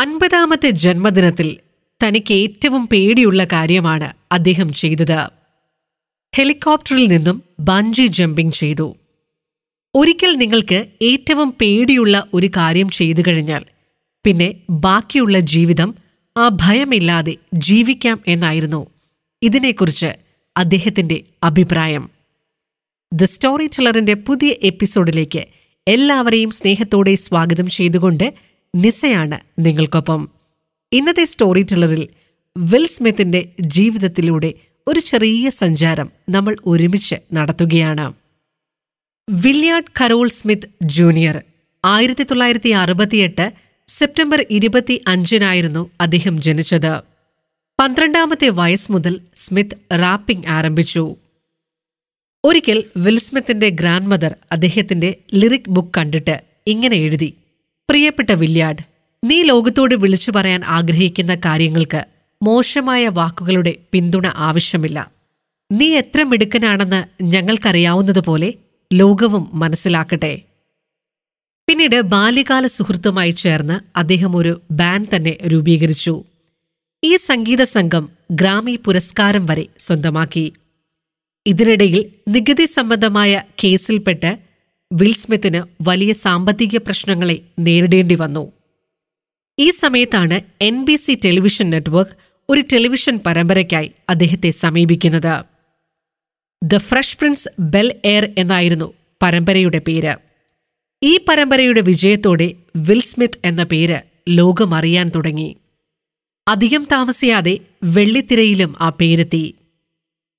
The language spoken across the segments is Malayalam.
അൻപതാമത്തെ ജന്മദിനത്തിൽ തനിക്ക് ഏറ്റവും പേടിയുള്ള കാര്യമാണ് അദ്ദേഹം ചെയ്തത്. ഹെലികോപ്റ്ററിൽ നിന്നും ബഞ്ചി ജമ്പിംഗ് ചെയ്തു. ഒരിക്കൽ നിങ്ങൾക്ക് ഏറ്റവും പേടിയുള്ള ഒരു കാര്യം ചെയ്തു കഴിഞ്ഞാൽ പിന്നെ ബാക്കിയുള്ള ജീവിതം ആ ഭയമില്ലാതെ ജീവിക്കാം എന്നായിരുന്നു ഇതിനെക്കുറിച്ച് അദ്ദേഹത്തിന്റെ അഭിപ്രായം. ദ സ്റ്റോറി ടെല്ലറിന്റെ പുതിയ എപ്പിസോഡിലേക്ക് എല്ലാവരെയും സ്നേഹത്തോടെ സ്വാഗതം ചെയ്തുകൊണ്ട് നിസയാണ് നിങ്ങൾക്കൊപ്പം. ഇന്നത്തെ സ്റ്റോറി ടെല്ലറിൽ വിൽ സ്മിത്തിന്റെ ജീവിതത്തിലൂടെ ഒരു ചെറിയ സഞ്ചാരം നമ്മൾ ഒരുമിച്ച് നടത്തുകയാണ്. വില്യാർഡ് കരോൾ സ്മിത്ത് ജൂനിയർ ആയിരത്തി തൊള്ളായിരത്തി അറുപത്തിയെട്ട് സെപ്റ്റംബർ ഇരുപത്തി അഞ്ചിനായിരുന്നു അദ്ദേഹം ജനിച്ചത്. പന്ത്രണ്ടാമത്തെ വയസ്സ് മുതൽ സ്മിത്ത് റാപ്പിംഗ് ആരംഭിച്ചു. ഒരിക്കൽ വിൽസ്മിത്തിന്റെ ഗ്രാൻഡ് മദർ അദ്ദേഹത്തിന്റെ ലിറിക് ബുക്ക് കണ്ടിട്ട് ഇങ്ങനെ എഴുതി. പ്രിയപ്പെട്ട വില്യാർഡ് നീ ലോകത്തോട് വിളിച്ചു പറയാൻ ആഗ്രഹിക്കുന്ന കാര്യങ്ങൾക്ക് മോശമായ വാക്കുകളുടെ പിന്തുണ ആവശ്യമില്ല. നീ എത്ര മിടുക്കനാണെന്ന് ഞങ്ങൾക്കറിയാവുന്നതുപോലെ ലോകവും മനസ്സിലാക്കട്ടെ. പിന്നീട് ബാല്യകാല സുഹൃത്തുമായി ചേർന്ന് അദ്ദേഹം ഒരു ബാൻഡ് തന്നെ രൂപീകരിച്ചു. ഈ സംഗീത സംഘം ഗ്രാമി പുരസ്കാരം വരെ സ്വന്തമാക്കി. ഇതിനിടയിൽ നികുതി സംബന്ധമായ കേസിൽപ്പെട്ട് വിൽ സ്മിത്തിന് വലിയ സാമ്പത്തിക പ്രശ്നങ്ങളെ നേരിടേണ്ടി വന്നു. ഈ സമയത്താണ് N B C television network ഒരു ടെലിവിഷൻ പരമ്പരയ്ക്കായി അദ്ദേഹത്തെ സമീപിക്കുന്നത്. The fresh prince Bel Air എന്നായിരുന്നു പരമ്പരയുടെ പേര്. ഈ പരമ്പരയുടെ വിജയത്തോടെ വിൽ സ്മിത്ത് എന്ന പേര് ലോകമറിയാൻ തുടങ്ങി. അധികം താമസിയാതെ വെള്ളിത്തിരയിലും ആ പേരെത്തി.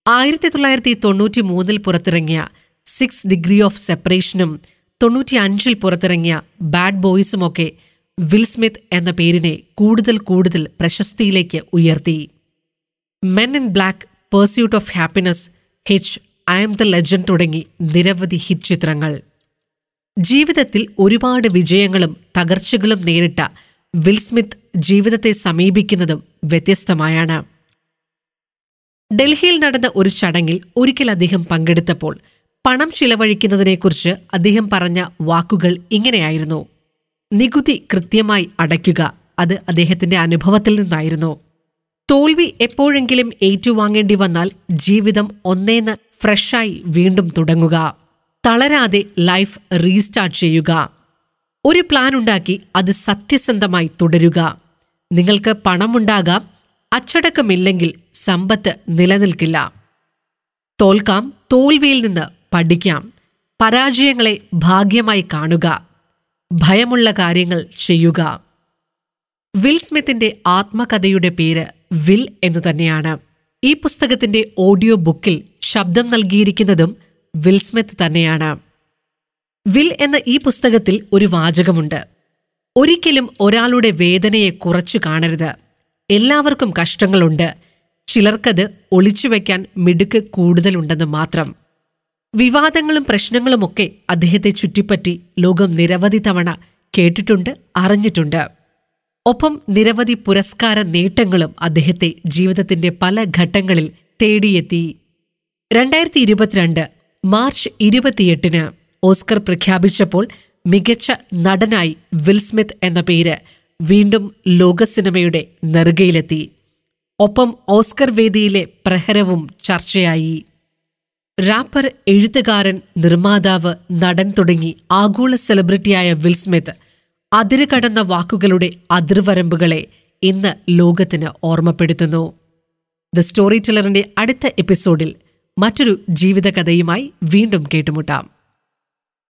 ആയിരത്തി തൊള്ളായിരത്തി തൊണ്ണൂറ്റി മൂന്നിൽ പുറത്തിറങ്ങിയ സിക്സ് ഡിഗ്രി ഓഫ് സെപ്പറേഷനും തൊണ്ണൂറ്റി അഞ്ചിൽ പുറത്തിറങ്ങിയ ബാഡ് ബോയ്സുമൊക്കെ വിൽ സ്മിത്ത് എന്ന പേരിനെ കൂടുതൽ കൂടുതൽ പ്രശസ്തിയിലേക്ക് ഉയർത്തി. Men in Black Pursuit of Happiness Hitch I am the legend തുടങ്ങി നിരവധി ഹിറ്റ് ചിത്രങ്ങൾ. ജീവിതത്തിൽ ഒരുപാട് വിജയങ്ങളും തകർച്ചകളും നേരിട്ട വിൽ സ്മിത്ത് ജീവിതത്തെ സമീപിക്കുന്നതും വ്യത്യസ്തമായാണ്. ഡൽഹിയിൽ നടന്ന ഒരു ചടങ്ങിൽ ഒരിക്കൽ അദ്ദേഹം പങ്കെടുത്തപ്പോൾ പണം ചിലവഴിക്കുന്നതിനെക്കുറിച്ച് അദ്ദേഹം പറഞ്ഞ വാക്കുകൾ ഇങ്ങനെയായിരുന്നു. നികുതി കൃത്യമായി അടയ്ക്കുക അത് അദ്ദേഹത്തിന്റെ അനുഭവത്തിൽ നിന്നായിരുന്നു. തോൽവി എപ്പോഴെങ്കിലും ഏറ്റുവാങ്ങേണ്ടി വന്നാൽ ജീവിതം ഒന്നേന്ന് ഫ്രഷായി വീണ്ടും തുടങ്ങുക. തളരാതെ ലൈഫ് റീസ്റ്റാർട്ട് ചെയ്യുക. ഒരു പ്ലാൻ ഉണ്ടാക്കി അത് സത്യസന്ധമായി തുടരുക. നിങ്ങൾക്ക് പണമുണ്ടാകാം അച്ചടക്കമില്ലെങ്കിൽ സമ്പത്ത് നിലനിൽക്കില്ല. തോൽക്കാം തോൽവിയിൽ നിന്ന് പഠിക്കാം. പരാജയങ്ങളെ ഭാഗ്യമായി കാണുക. ഭയമുള്ള കാര്യങ്ങൾ ചെയ്യുക. വിൽ സ്മിത്തിന്റെ ആത്മകഥയുടെ പേര് വിൽ എന്ന് തന്നെയാണ്. ഈ പുസ്തകത്തിന്റെ ഓഡിയോ ബുക്കിൽ ശബ്ദം നൽകിയിരിക്കുന്നതും വിൽ സ്മിത്ത് തന്നെയാണ്. വിൽ എന്ന ഈ പുസ്തകത്തിൽ ഒരു വാചകമുണ്ട്. ഒരിക്കലും ഒരാളുടെ വേദനയെ കുറച്ചു കാണരുത്. എല്ലാവർക്കും കഷ്ടങ്ങളുണ്ട്. ചിലർക്കത് ഒളിച്ചു വയ്ക്കാൻ മിടുക്ക് കൂടുതലുണ്ടെന്ന് മാത്രം. വിവാദങ്ങളും പ്രശ്നങ്ങളുമൊക്കെ അദ്ദേഹത്തെ ചുറ്റിപ്പറ്റി ലോകം നിരവധി തവണ കേട്ടിട്ടുണ്ട് അറിഞ്ഞിട്ടുണ്ട്. ഒപ്പം നിരവധി പുരസ്കാര നേട്ടങ്ങളും അദ്ദേഹത്തെ ജീവിതത്തിന്റെ പല ഘട്ടങ്ങളിൽ തേടിയെത്തി. രണ്ടായിരത്തി ഇരുപത്തിരണ്ട് മാർച്ച് ഇരുപത്തിയെട്ടിന് ഓസ്കർ പ്രഖ്യാപിച്ചപ്പോൾ മികച്ച നടനായി വിൽസ്മിത്ത് എന്ന പേര് വീണ്ടും ലോക സിനിമയുടെ നെറുകയിലെത്തി. ഒപ്പം ഓസ്കർ വേദിയിലെ പ്രഹരവും ചർച്ചയായി. റാപ്പർ എഴുത്തുകാരൻ നിർമ്മാതാവ് നടൻ തുടങ്ങി ആഗോള സെലിബ്രിറ്റിയായ വിൽസ്മിത്ത് അതിരുകടന്ന വാക്കുകളുടെ അതിർവരമ്പുകളെ ഇന്ന് ലോകത്തിന് ഓർമ്മപ്പെടുത്തുന്നു. ദ സ്റ്റോറി ടെല്ലറിന്റെ അടുത്ത എപ്പിസോഡിൽ മറ്റൊരു ജീവിതകഥയുമായി വീണ്ടും കേട്ടുമുട്ടാം.